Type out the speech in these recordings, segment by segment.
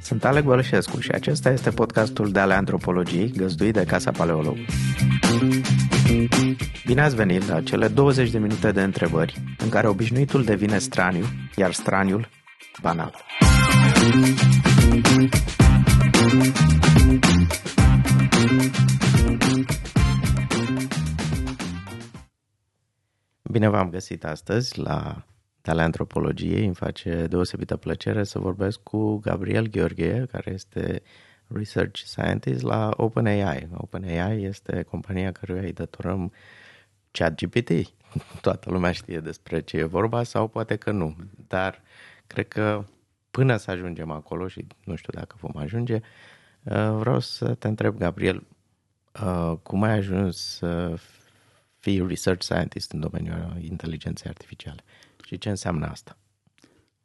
Sunt Alec Bălășescu și acesta este podcastul de ale antropologiei găzduit de Casa Paleolog. Bine ați venit la cele 20 de minute de întrebări în care obișnuitul devine straniu, iar straniul banal. Bine v-am găsit astăzi la ale antropologiei. Îmi face deosebită plăcere să vorbesc cu Gabriel Gheorghe, care este Research Scientist la OpenAI. OpenAI este compania căruia îi datorăm ChatGPT. Toată lumea știe despre ce e vorba sau poate că nu. Dar cred că până să ajungem acolo și nu știu dacă vom ajunge, uh, vreau să te întreb, Gabriel, uh, cum ai ajuns să fii research scientist în domeniul inteligenței artificiale? Și ce înseamnă asta?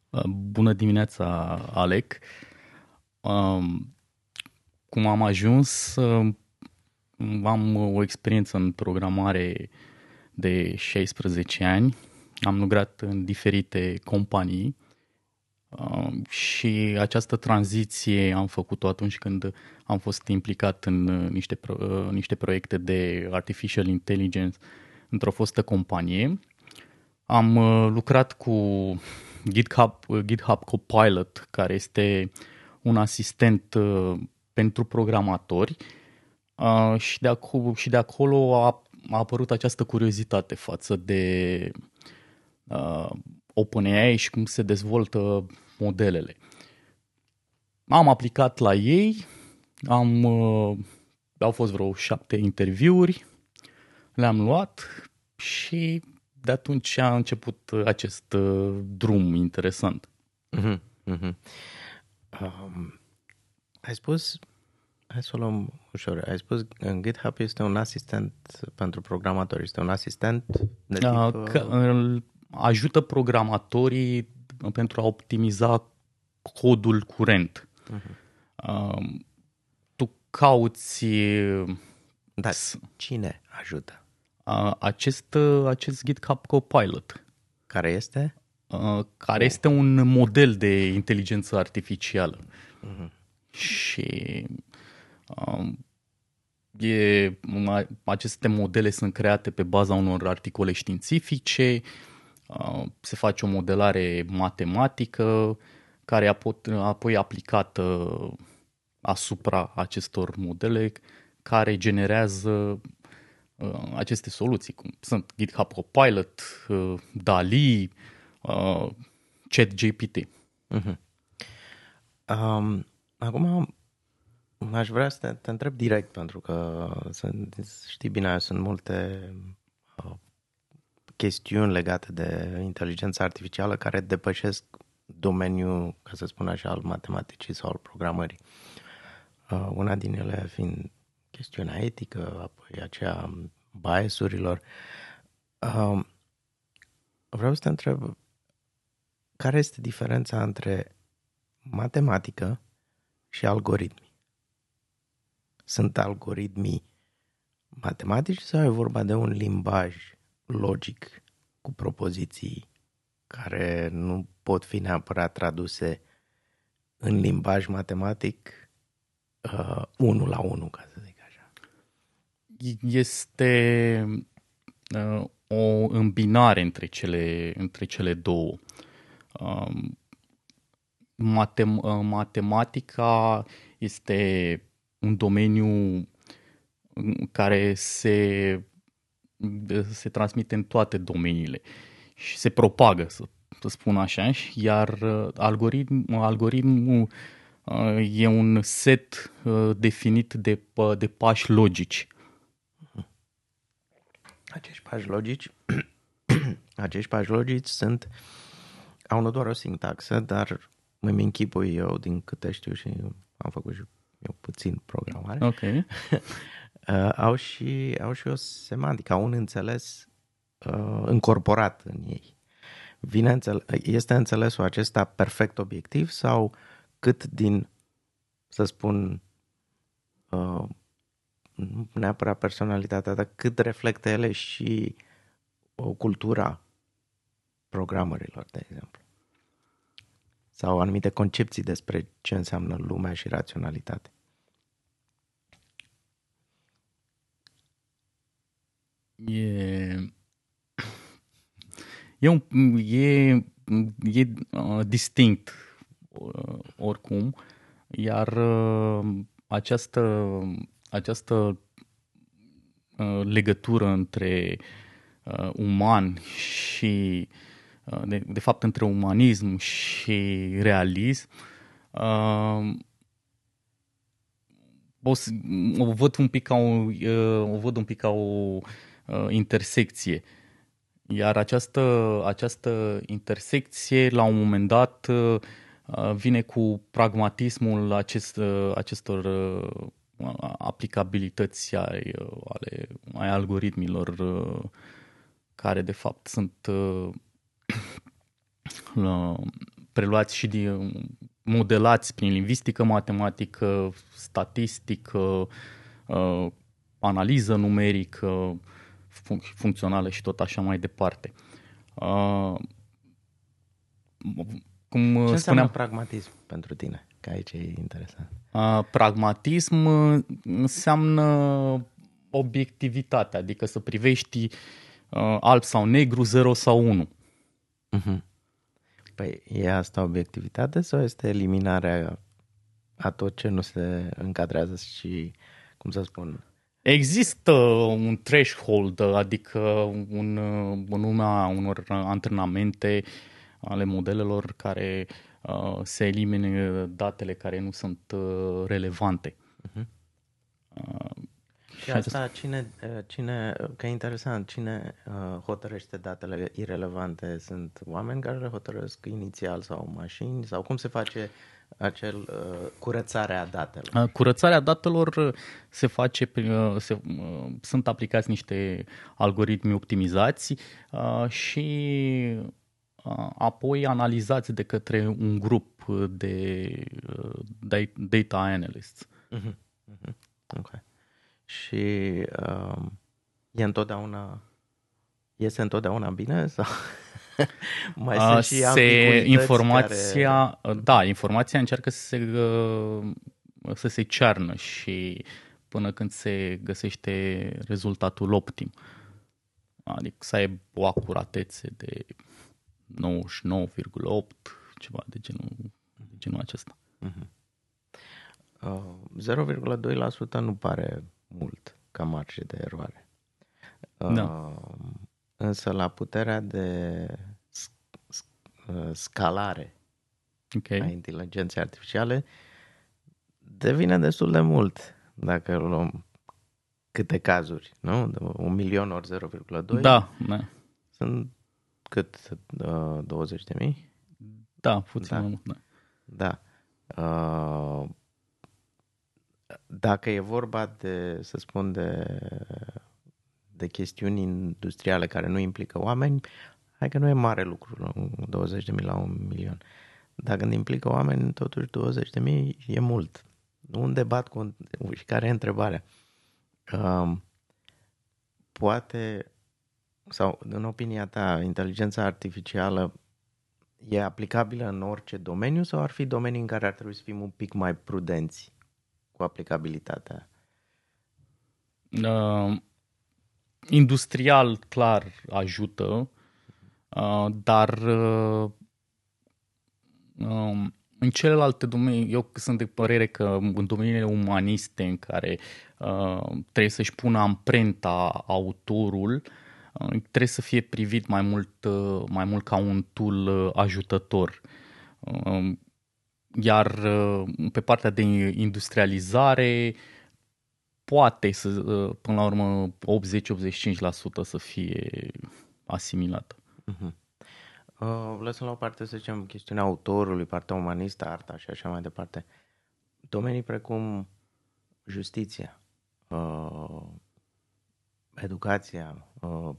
Uh, bună dimineața, Alec. Um, cum am ajuns, uh, am o experiență în programare de 16 ani. Am lucrat în diferite companii um, și această tranziție am făcut-o atunci când am fost implicat în niște, niște proiecte de artificial intelligence într-o fostă companie am uh, lucrat cu GitHub, uh, GitHub Copilot, care este un asistent uh, pentru programatori și de acolo, și de acolo a, a apărut această curiozitate față de uh, OpenAI și cum se dezvoltă modelele. Am aplicat la ei, am, uh, au fost vreo șapte interviuri, le-am luat și de atunci a început acest uh, drum interesant. Mm-hmm. Mm-hmm. Um, ai spus, hai să o luăm ușor, ai spus că GitHub este un asistent pentru programatori, este un asistent de tip... Uh, că, ajută programatorii pentru a optimiza codul curent. Uh-huh. Uh, tu cauți... Dar cine ajută? Acest, acest GitHub Copilot. Care este? Care este un model de inteligență artificială. Uh-huh. Și um, e, aceste modele sunt create pe baza unor articole științifice, uh, se face o modelare matematică care apoi aplicată asupra acestor modele care generează uh, aceste soluții, cum sunt GitHub Copilot, uh, DALI, uh, ChatGPT. Uh-huh. Um, acum aș vrea să te, te întreb direct, pentru că sunt, știi bine, sunt multe uh, chestiuni legate de inteligența artificială care depășesc domeniul, ca să spun așa, al matematicii sau al programării. Uh, una din ele fiind chestiunea etică, apoi aceea biasurilor. Um, vreau să te întreb, care este diferența între matematică și algoritmi? Sunt algoritmii matematici sau e vorba de un limbaj logic cu propoziții care nu pot fi neapărat traduse în limbaj matematic uh, unul la unul, ca să zic este uh, o îmbinare între cele, între cele două. Um, matem, uh, matematica este un domeniu care se, se transmite în toate domeniile și se propagă, să, să spun așa, iar uh, algoritm, algoritmul e un set definit de, de pași logici acești pași logici, acești pași logici sunt, au nu doar o sintaxă, dar îmi închipui eu din câte știu și am făcut și eu puțin programare. Ok. uh, au, și, au și o semantică, au un înțeles uh, încorporat în ei. Vine înțele- este înțelesul acesta perfect obiectiv sau cât din, să spun, uh, nu neapărat personalitatea, dar cât reflectă ele și o cultura programărilor, de exemplu. sau anumite concepții despre ce înseamnă lumea și raționalitate. E, e, un, e, e uh, distinct uh, oricum, iar uh, această, această uh, legătură între uh, uman și uh, de, de fapt între umanism și realism uh, o, o văd un pic ca o, uh, o văd un pic ca o uh, intersecție. Iar această, această intersecție, la un moment dat, uh, vine cu pragmatismul acest, acestor aplicabilități ai, ale, ai algoritmilor care, de fapt, sunt preluați și de, modelați prin lingvistică, matematică, statistică, analiză numerică, func- funcțională și tot așa mai departe. Uh, cum Ce spuneam, înseamnă pragmatism pentru tine? Că aici e interesant. Uh, pragmatism înseamnă obiectivitate, adică să privești uh, alb sau negru, 0 sau 1. Uh-huh. Păi e asta obiectivitate sau este eliminarea a tot ce nu se încadrează și, cum să spun, Există un threshold, adică un, în urma unor antrenamente ale modelelor care uh, se elimine datele care nu sunt uh, relevante. Uh-huh. Uh, și asta cine, cine, că e interesant, cine uh, hotărăște datele irelevante? Sunt oameni care le hotărăsc inițial sau mașini? Sau cum se face acel uh, curățarea datelor? Curățarea datelor se face, prin, se, uh, sunt aplicați niște algoritmi optimizați uh, și uh, apoi analizați de către un grup de uh, data analysts. Uh-huh. Uh-huh. Ok. Și uh, e întotdeauna, iese întotdeauna bine sau... Mai uh, sunt și se, informația, care... Da, informația încearcă să se, să se cearnă și până când se găsește rezultatul optim. Adică să ai o acuratețe de 99,8, ceva de genul, de genul acesta. Uh-huh. Uh, 0,2% nu pare mult ca marge de eroare. Uh, da. Însă la puterea de Uh, scalare okay. a inteligenței artificiale devine destul de mult dacă luăm câte cazuri, nu? Un milion ori 0,2? Da, da. Sunt cât? Uh, 20 de mii? Da, puțin da. mai mult, da. Da. Uh, dacă e vorba de, să spun, de, de chestiuni industriale care nu implică oameni, Hai că nu e mare lucru, 20 de mii la un milion. Dacă ne implică oameni, totuși 20 de mii e mult. Un debat cu... Și care e întrebarea? Um, poate, sau în opinia ta, inteligența artificială e aplicabilă în orice domeniu sau ar fi domenii în care ar trebui să fim un pic mai prudenți cu aplicabilitatea? Uh, industrial, clar, ajută Uh, dar uh, um, în celelalte domenii, eu sunt de părere că în domeniile umaniste în care uh, trebuie să-și pună amprenta autorul, uh, trebuie să fie privit mai mult, uh, mai mult ca un tool uh, ajutător. Uh, iar uh, pe partea de industrializare, poate să, uh, până la urmă, 80-85% să fie asimilată. Uh-huh. Uh, lăsăm la o parte, să zicem, chestiunea autorului, partea umanistă, arta și așa mai departe. Domenii precum justiția, uh, educația, uh,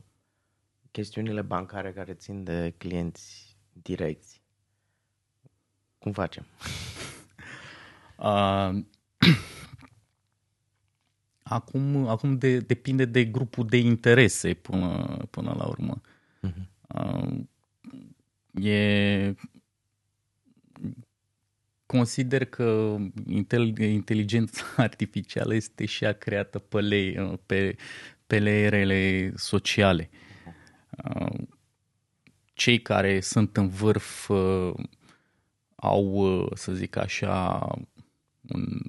chestiunile bancare care țin de clienți direcți. Cum facem? Uh, acum acum de, depinde de grupul de interese până, până la urmă. Uh-huh. Uh, e consider că inteligența artificială este și a creată pe, le, pe, pe leerele sociale. Uh, cei care sunt în vârf uh, au, uh, să zic așa, un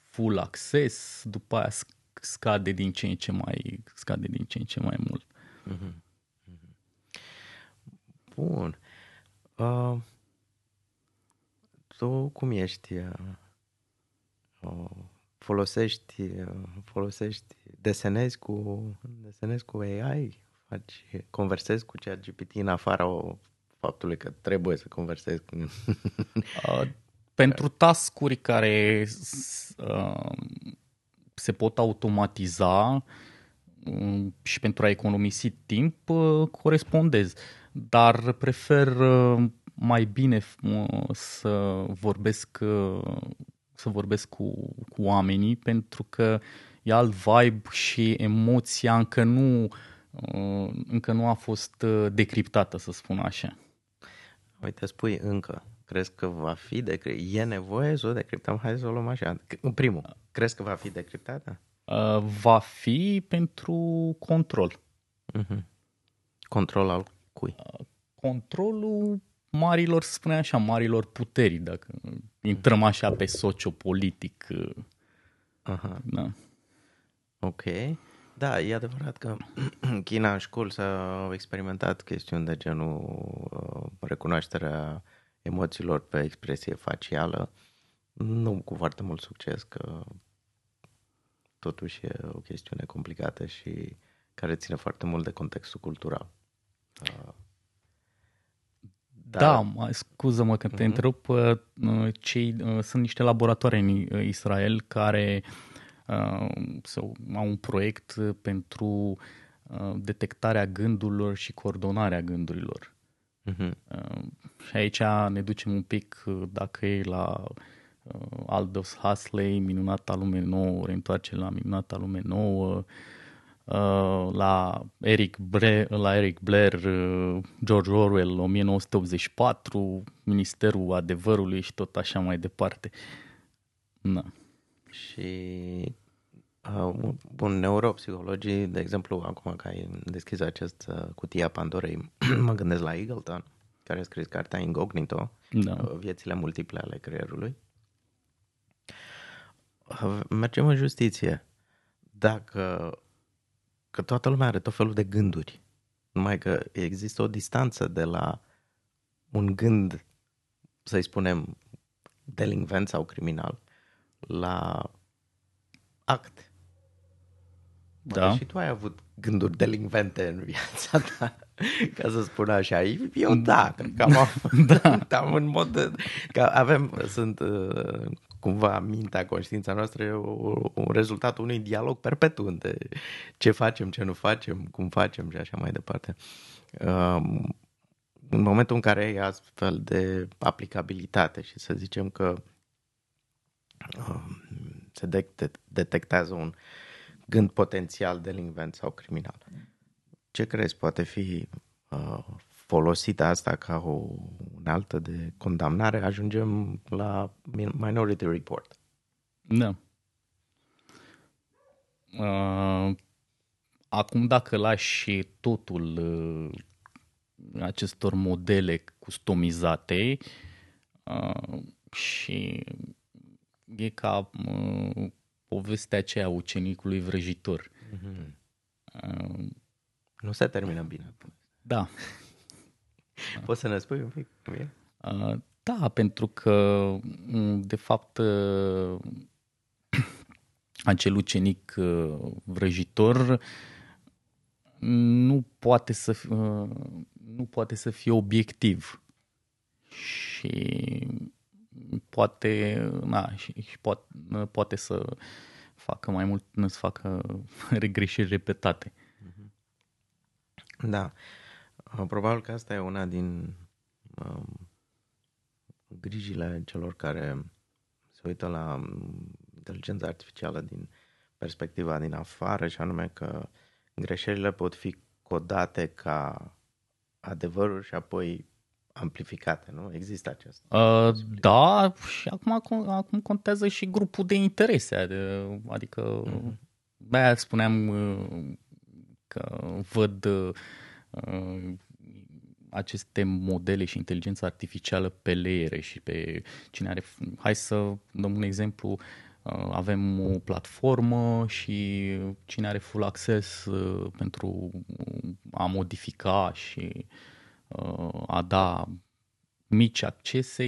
full access, după aia scade din ce în ce mai, scade din ce în ce mai mult. Mm-hmm. Bun. Uh, tu cum ești? Uh, uh, folosești, uh, folosești, desenezi cu, desenezi cu AI? Faci, conversezi cu cea GPT în afara o, faptului că trebuie să conversezi cu... uh, pentru tascuri care uh, se pot automatiza uh, și pentru a economisi timp, uh, corespondez. Dar prefer uh, mai bine să vorbesc, să vorbesc cu, cu oamenii pentru că e alt vibe și emoția încă nu, încă nu a fost decriptată, să spun așa. Uite, spui încă. Crezi că va fi decriptată? E nevoie să o decriptăm? Hai să o luăm așa. În primul, crezi că va fi decriptată? Uh, va fi pentru control. Uh-huh. Control al cui? Uh, controlul marilor, să spunem așa, marilor puteri, dacă intrăm așa pe sociopolitic. Aha. Da. Ok. Da, e adevărat că China în școli s-au experimentat chestiuni de genul uh, recunoașterea emoțiilor pe expresie facială. Nu cu foarte mult succes, că totuși e o chestiune complicată și care ține foarte mult de contextul cultural. Uh, da, da scuză-mă că te uh-huh. întrerup. Uh, cei, uh, sunt niște laboratoare în Israel care uh, sau, au un proiect pentru detectarea gândurilor și coordonarea gândurilor. Uh-huh. Și aici ne ducem un pic, dacă e la Aldous Huxley, Minunata lume nouă, reîntoarce la Minunata lume nouă, Uh, la Eric, Blair, la Eric Blair, uh, George Orwell, 1984, Ministerul Adevărului și tot așa mai departe. Da. Și uh, bun, neuropsihologii, de exemplu, acum că ai deschis acest uh, cutia Pandorei, mă gândesc la Eagleton, care a scris cartea Incognito, da. uh, viețile multiple ale creierului. Uh, mergem în justiție. Dacă că toată lumea are tot felul de gânduri. Numai că există o distanță de la un gând, să-i spunem, delinvent sau criminal, la act. Da. și tu ai avut gânduri delinvente în viața ta, ca să spun așa. Eu da, cred că am, da. am în mod de, că avem, sunt uh, cumva mintea, conștiința noastră e un rezultat unui dialog perpetu între ce facem, ce nu facem, cum facem și așa mai departe. Um, în momentul în care ai astfel de aplicabilitate și să zicem că um, se detectează un gând potențial delinvent sau criminal, ce crezi poate fi uh, folosit asta ca o altă de condamnare, ajungem la Minority Report. Da. Uh, acum dacă lași totul uh, acestor modele customizate uh, și e ca uh, povestea aceea ucenicului vrăjitor. Mm-hmm. Uh, nu se termină bine. Da. Poți să ne spui un pic cum e? Uh, da, pentru că, mm, de fapt, uh, acel ucenic uh, vrăjitor nu poate să, nu poate să fie obiectiv și poate, na, și, și poate, poate să facă mai mult, să facă regreșiri repetate. Da. Probabil că asta e una din um, grijile celor care se uită la um, inteligența artificială din perspectiva din afară și anume că greșelile pot fi codate ca adevăruri și apoi amplificate, nu? Există acest. Uh, da, și acum, acum contează și grupul de interese, adică mm-hmm. aia spuneam uh, că văd uh, aceste modele și inteligența artificială pe layere și pe cine are... Hai să dăm un exemplu. Uh, avem o platformă și cine are full access uh, pentru a modifica și uh, a da mici accese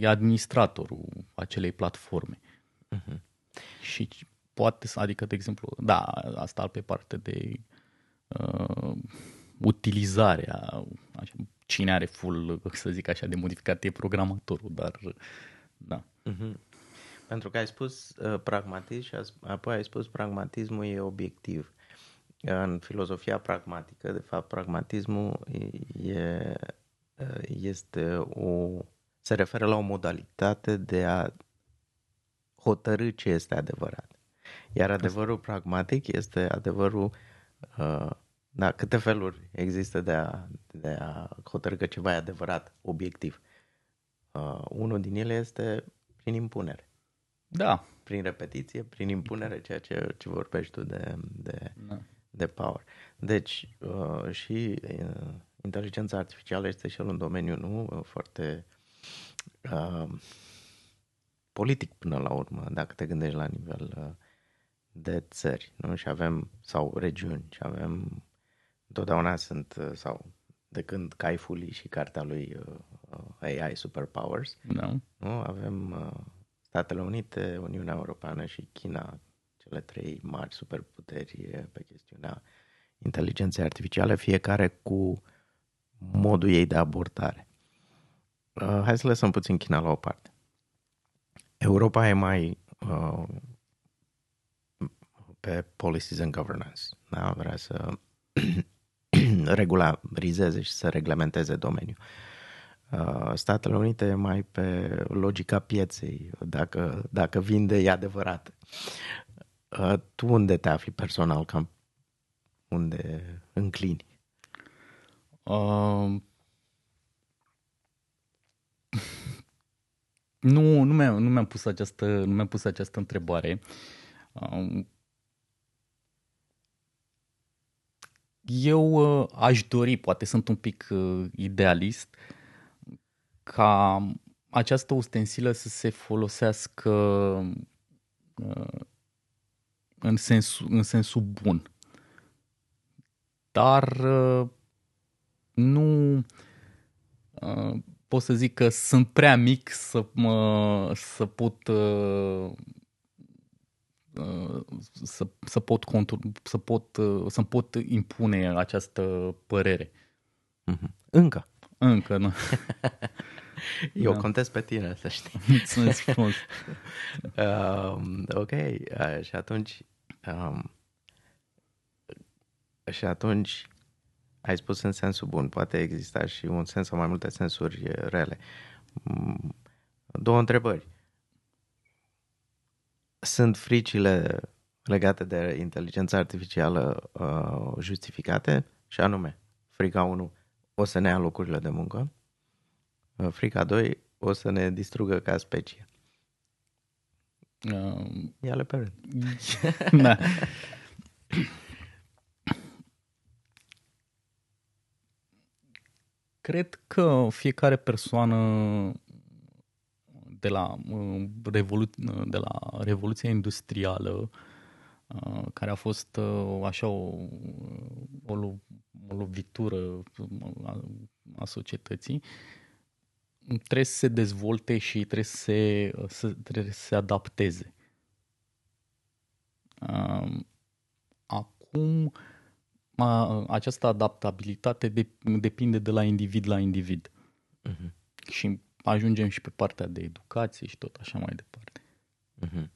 e administratorul acelei platforme. Uh-huh. Și poate, adică, de exemplu, da, asta pe parte de uh, utilizarea, așa, cine are full, să zic așa, de modificat e programatorul, dar da. Mm-hmm. Pentru că ai spus uh, pragmatism și apoi ai spus pragmatismul e obiectiv. În filozofia pragmatică, de fapt, pragmatismul e, uh, este o, se referă la o modalitate de a hotărâ ce este adevărat. Iar adevărul pragmatic este adevărul uh, da, câte feluri există de a, de a hotărâ că ceva e adevărat, obiectiv. Uh, unul din ele este prin impunere. Da. Prin repetiție, prin impunere, ceea ce, ce vorbești tu de, de, da. De power. Deci, uh, și uh, inteligența artificială este și el un domeniu, nu? Foarte uh, politic până la urmă, dacă te gândești la nivel uh, de țări, nu? Și avem, sau regiuni, și avem Întotdeauna sunt, uh, sau de când Kai Fuli și cartea lui uh, uh AI Superpowers, no. nu? avem uh, Statele Unite, Uniunea Europeană și China, cele trei mari superputeri pe chestiunea inteligenței artificiale, fiecare cu modul ei de abordare. Uh, hai să lăsăm puțin China la o parte. Europa e mai uh, pe policies and governance. Da? Vrea să regularizeze și să reglementeze domeniul. Uh, Statele Unite e mai pe logica pieței, dacă, dacă vinde e adevărat. Uh, tu unde te afli personal, cam unde înclini? Uh, nu, nu, mi-am, nu mi-am pus această, nu mi-am pus această întrebare. Uh, Eu uh, aș dori, poate sunt un pic uh, idealist, ca această ustensilă să se folosească uh, în sensul, în sensul bun. Dar nu pot să zic că sunt prea mic să, mă, să pot să, să pot contur, să pot să pot impune această părere. Mhm. Încă. Încă, nu. Eu da. contest pe tine, să știi. Mulțumesc frumos. um, ok, uh, și atunci um, și atunci ai spus în sensul bun, poate exista și un sens sau mai multe sensuri rele. Mm, două întrebări sunt fricile legate de inteligența artificială uh, justificate și anume, frica 1 o să ne ia locurile de muncă, uh, frica 2 o să ne distrugă ca specie. Um, Ia-le pe rând. da. Cred că fiecare persoană de la, uh, revolu- de la Revoluția Industrială, uh, care a fost uh, așa o, o, o lovitură a, a societății, trebuie să se dezvolte și trebuie să se, să, trebuie să se adapteze. Acum, această adaptabilitate depinde de la individ la individ. Uh-huh. Și ajungem și pe partea de educație și tot așa mai departe. Uh-huh.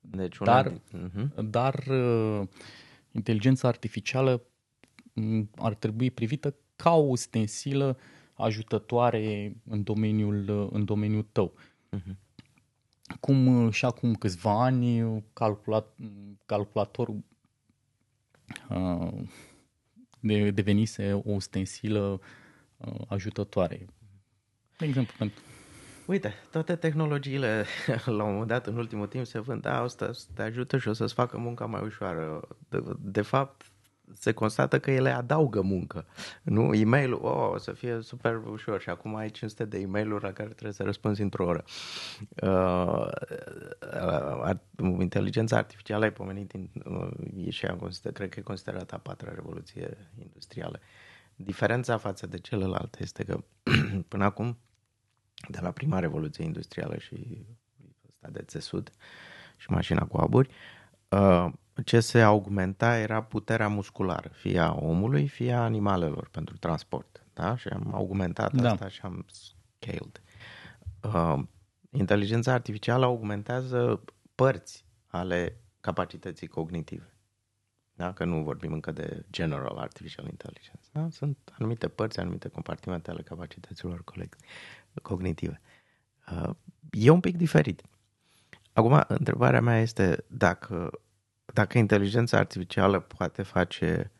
Deci una dar, uh-huh. dar uh, inteligența artificială mm, ar trebui privită ca o ustensilă ajutătoare în domeniul, uh, în domeniul tău. Uh-huh. Cum uh, și acum câțiva ani calculat, calculatorul uh, devenise o ustensilă uh, ajutătoare. De exemplu, pentru Uite, toate tehnologiile, la un moment dat, în ultimul timp, se vând, da, asta te ajută și o să-ți facă munca mai ușoară. De, de fapt, se constată că ele adaugă muncă. Nu? E-mailul, oh, o să fie super ușor și acum ai 500 de e-mail-uri la care trebuie să răspunzi într-o oră. Uh, uh, inteligența artificială ai pomenit uh, e și ea, consider, cred că e considerată a patra revoluție industrială. Diferența față de celelalte este că până acum de la prima revoluție industrială și ăsta de țesut și mașina cu aburi, uh, ce se augmenta era puterea musculară, fie a omului, fie a animalelor pentru transport. Da? Și am augmentat da. asta și am scaled. Uh, inteligența artificială augmentează părți ale capacității cognitive. Da? Că nu vorbim încă de general artificial intelligence. Da? Sunt anumite părți, anumite compartimente ale capacităților cognitive. Uh, e un pic diferit. Acum, întrebarea mea este dacă, dacă inteligența artificială poate face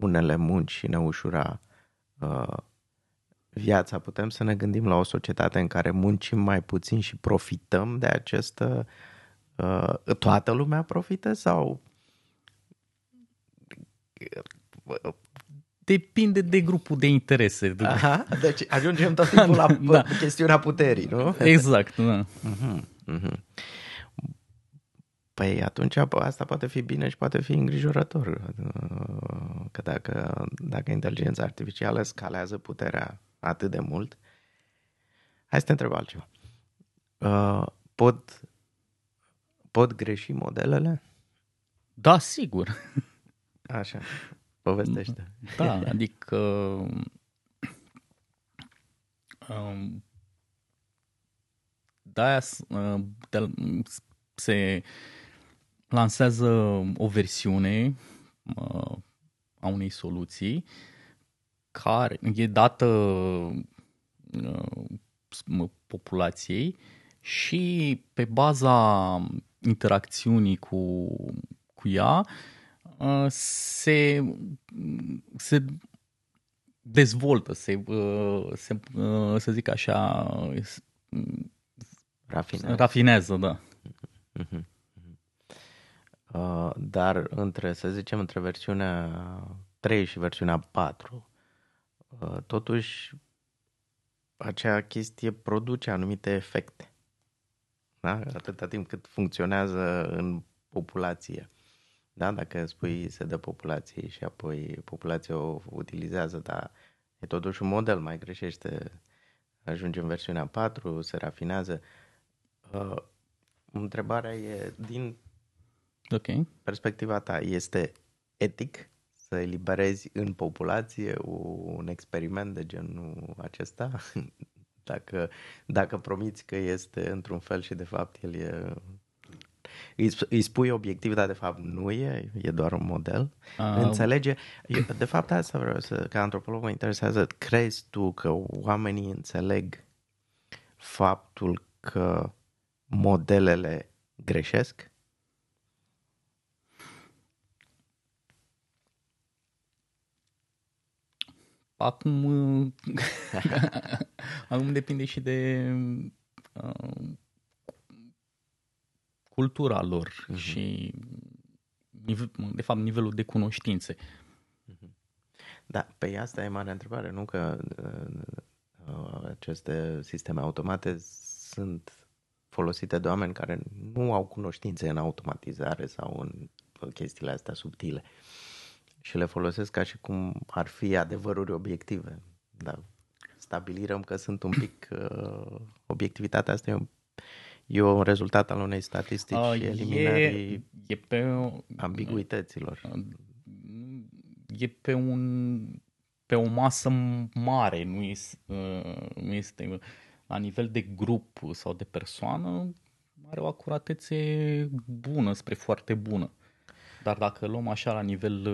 unele munci și ne ușura uh, viața, putem să ne gândim la o societate în care muncim mai puțin și profităm de această... Uh, toată lumea profită sau depinde de grupul de interese. Aha, deci ajungem tot timpul la da. chestiunea puterii, nu? Exact, da. Uh-huh, uh-huh. Păi atunci asta poate fi bine și poate fi îngrijorător. Că dacă, dacă inteligența artificială scalează puterea atât de mult, hai să te întreb altceva. Uh, pot, pot greși modelele? Da, sigur. Așa. Povestește. Da, adică um, de-aia de, se lansează o versiune uh, a unei soluții care e dată uh, populației și pe baza interacțiunii cu, cu ea Uh, se, se dezvoltă, se, uh, se, uh, să zic așa, rafinează, rafinează da. Uh-huh. Uh, dar între, să zicem, între versiunea 3 și versiunea 4, uh, totuși acea chestie produce anumite efecte. Da? Atâta timp cât funcționează în populație. Da, dacă spui se dă populației și apoi populația o utilizează, dar e totuși un model, mai greșește, ajunge în versiunea 4, se rafinează. Uh, întrebarea e, din okay. perspectiva ta, este etic să eliberezi în populație un experiment de genul acesta? dacă, dacă promiți că este într-un fel și de fapt el e îi, îi spui obiectiv, dar de fapt nu e, e doar un model. Uh. Înțelege, eu, de fapt asta vreau să, ca antropolog mă interesează, crezi tu că oamenii înțeleg faptul că modelele greșesc? Acum, acum depinde și de uh, cultura lor uh-huh. și, de fapt, nivelul de cunoștințe. Uh-huh. Da, pe asta e mare întrebare, nu că uh, aceste sisteme automate sunt folosite de oameni care nu au cunoștințe în automatizare sau în chestiile astea subtile și le folosesc ca și cum ar fi adevăruri obiective. Dar stabilirăm că sunt un pic... Uh, obiectivitatea asta e un e un rezultat al unei statistici uh, și eliminării e, e pe, ambiguităților. E pe un pe o masă mare, nu este, nu este la nivel de grup sau de persoană, are o acuratețe bună spre foarte bună. Dar dacă luăm așa la nivel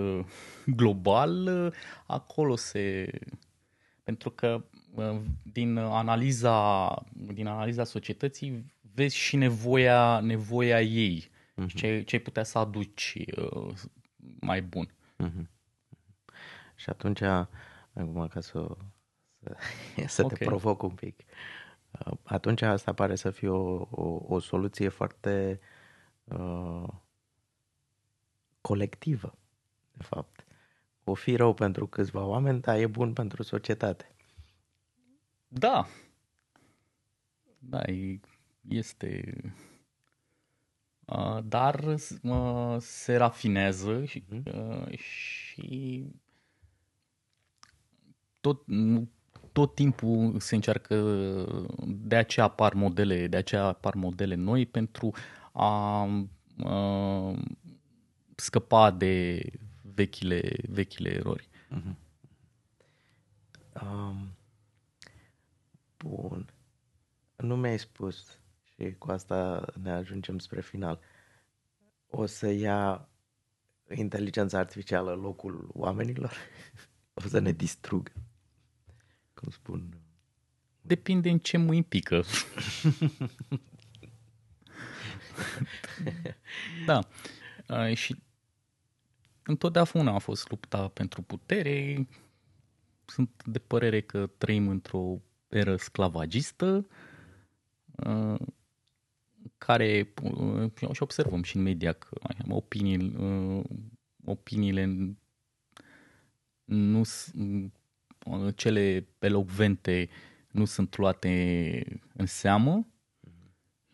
global, acolo se... Pentru că din analiza, din analiza societății vezi și nevoia, nevoia ei, uh-huh. ce, ce ai putea să aduci uh, mai bun. Uh-huh. Și atunci, acum ca să, să, să okay. te provoc un pic. Uh, atunci asta pare să fie o, o, o soluție foarte uh, colectivă, de fapt. O fi rău pentru câțiva oameni, dar e bun pentru societate. Da. Da, este... Uh, dar uh, se rafinează și, mhm. uh, și tot, tot timpul se încearcă, de aceea apar modele, de aceea apar modele noi pentru a, a scăpa de vechile, vechile erori. Mm-hmm. Um, bun. Nu mi-ai spus și cu asta ne ajungem spre final. O să ia inteligența artificială locul oamenilor? o să ne distrugă? Cum spun? Depinde în ce mâini pică. da. Uh, și întotdeauna a fost lupta pentru putere. Sunt de părere că trăim într-o eră sclavagistă uh, care uh, și observăm și în media că opinii, uh, opiniile nu cele elocvente nu sunt luate în seamă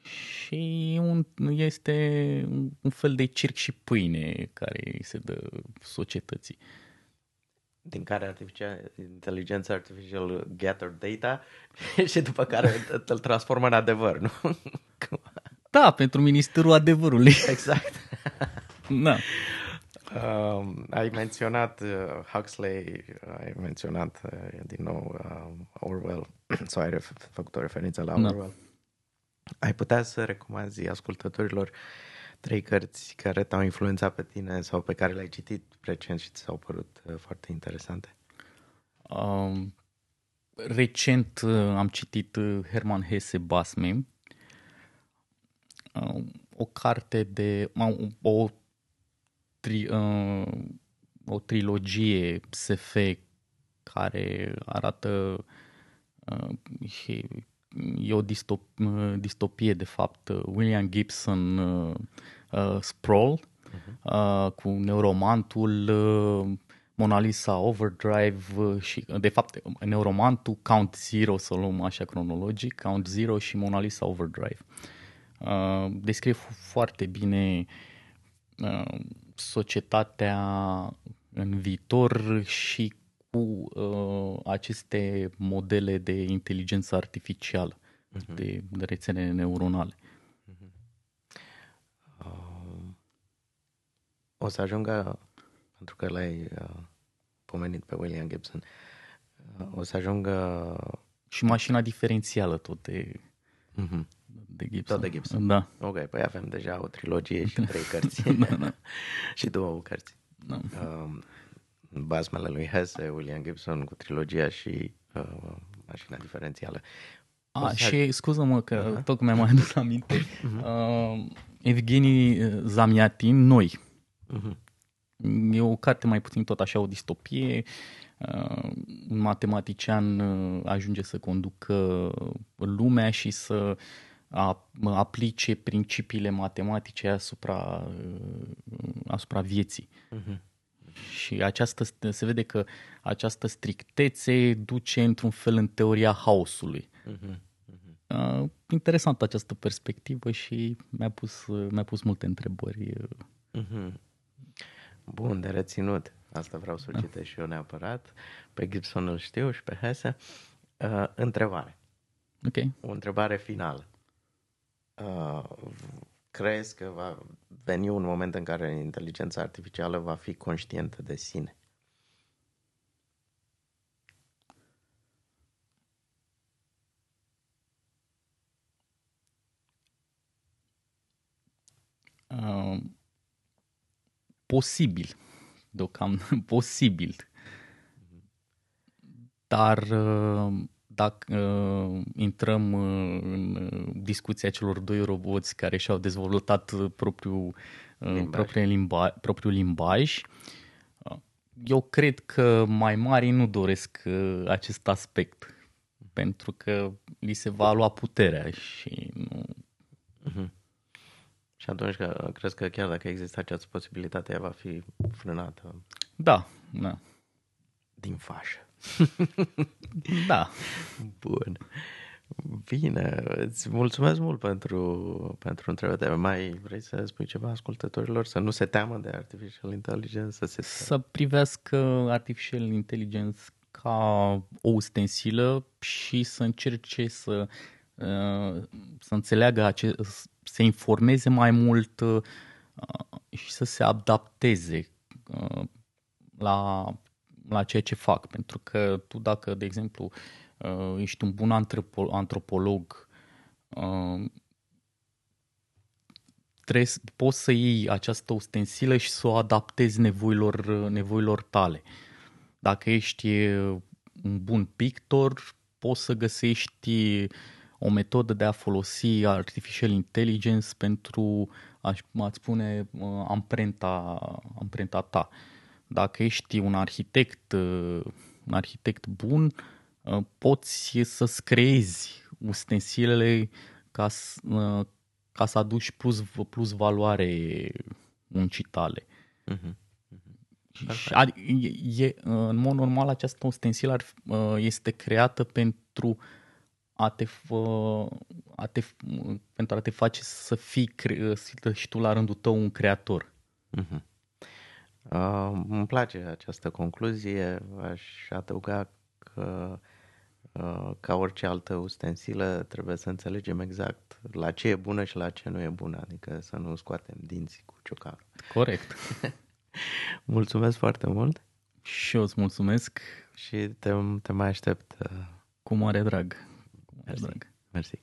și un, este un fel de circ și pâine care se dă societății. Din care artificial, inteligența artificial gather data și după care îl transformă în adevăr, nu? Da, pentru Ministerul Adevărului. Exact. da. Uh, ai menționat uh, Huxley, ai menționat uh, din nou uh, Orwell, sau ai ref- făcut o referință la da. Orwell. Ai putea să recomanzi ascultătorilor trei cărți care te-au influențat pe tine sau pe care le-ai citit recent și ți s-au părut uh, foarte interesante? Um, recent uh, am citit uh, Herman Hesse Basme, uh, o carte de o tri, uh, o trilogie SF care arată uh, și e o distop, uh, distopie de fapt William Gibson uh, uh, Sprawl uh-huh. uh, cu Neuromantul uh, Mona Lisa Overdrive uh, și de fapt Neuromantul Count Zero să o luăm așa cronologic Count Zero și Mona Lisa Overdrive uh, descrie foarte bine uh, societatea în viitor și cu uh, aceste modele de inteligență artificială, uh-huh. de, de rețele neuronale. Uh-huh. Uh, o să ajungă, pentru că l-ai uh, pomenit pe William Gibson, uh, o să ajungă... Și mașina diferențială tot de... Uh-huh de Gibson. Tot de Gibson. Da. Ok, păi avem deja o trilogie și trei cărți. da, da. și două cărți. Da. Um, basmele lui Hesse, William Gibson cu trilogia și uh, mașina diferențială. A, și scuză-mă că uh-huh. tot mi-am mai adus aminte. Uh-huh. Uh, Evgeni Zamiatin, Noi. Uh-huh. E o carte mai puțin tot așa, o distopie. Uh, un matematician uh, ajunge să conducă lumea și să a, aplice principiile matematice asupra, asupra vieții. Uh-huh. Și această, se vede că această strictețe duce într-un fel în teoria haosului. Uh-huh. Uh, interesant această perspectivă și mi-a pus, mi-a pus multe întrebări. Uh-huh. Bun, de reținut. Asta vreau să o da. citesc și eu neapărat. Pe Gibson îl știu și pe Hesse. Uh, întrebare. Ok. O întrebare finală uh, crezi că va veni un moment în care inteligența artificială va fi conștientă de sine? Uh, posibil, deocamdată posibil. Dar uh, dacă uh, intrăm uh, în discuția celor doi roboți care și-au dezvoltat propriul, uh, limbaj. Limba, propriul limbaj, uh, eu cred că mai mari nu doresc uh, acest aspect, pentru că li se va lua puterea și nu... Uh-huh. Și atunci că, crezi că chiar dacă există această posibilitate, ea va fi frânată? Da, da. Din fașă. da. Bun. Bine, îți mulțumesc mult pentru, pentru întrebare. Mai vrei să spui ceva ascultătorilor? Să nu se teamă de Artificial Intelligence? Să, se... să privească Artificial Intelligence ca o ustensilă și să încerce să, uh, să înțeleagă, ace- să informeze mai mult uh, și să se adapteze uh, la, la ceea ce fac. Pentru că tu dacă, de exemplu, uh, ești un bun antropolog, uh, trebuie, poți să iei această ustensilă și să o adaptezi nevoilor, nevoilor tale. Dacă ești un bun pictor, poți să găsești o metodă de a folosi artificial intelligence pentru aș, a spune amprenta, amprenta ta. Dacă ești un arhitect, un arhitect bun, Uh, poți să-ți creezi ustensilele ca, uh, ca să aduci plus, plus valoare muncii tale. Uh-huh. Uh-huh. E, e, în mod normal, această ustensilă ar, uh, este creată pentru a te, a te, pentru a te face să fii cre, și tu la rândul tău un creator. Uh-huh. Uh, îmi place această concluzie. Aș adăuga că Uh, ca orice altă ustensilă, trebuie să înțelegem exact la ce e bună și la ce nu e bună, adică să nu scoatem dinții cu ciocanul. Corect. mulțumesc foarte mult. Și eu îți mulțumesc. Și te, te mai aștept. Uh, cu mare drag. Cu mare Mersi. drag. Mersi.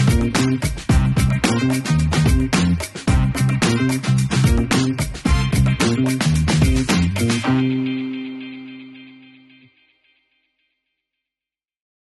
Thank you.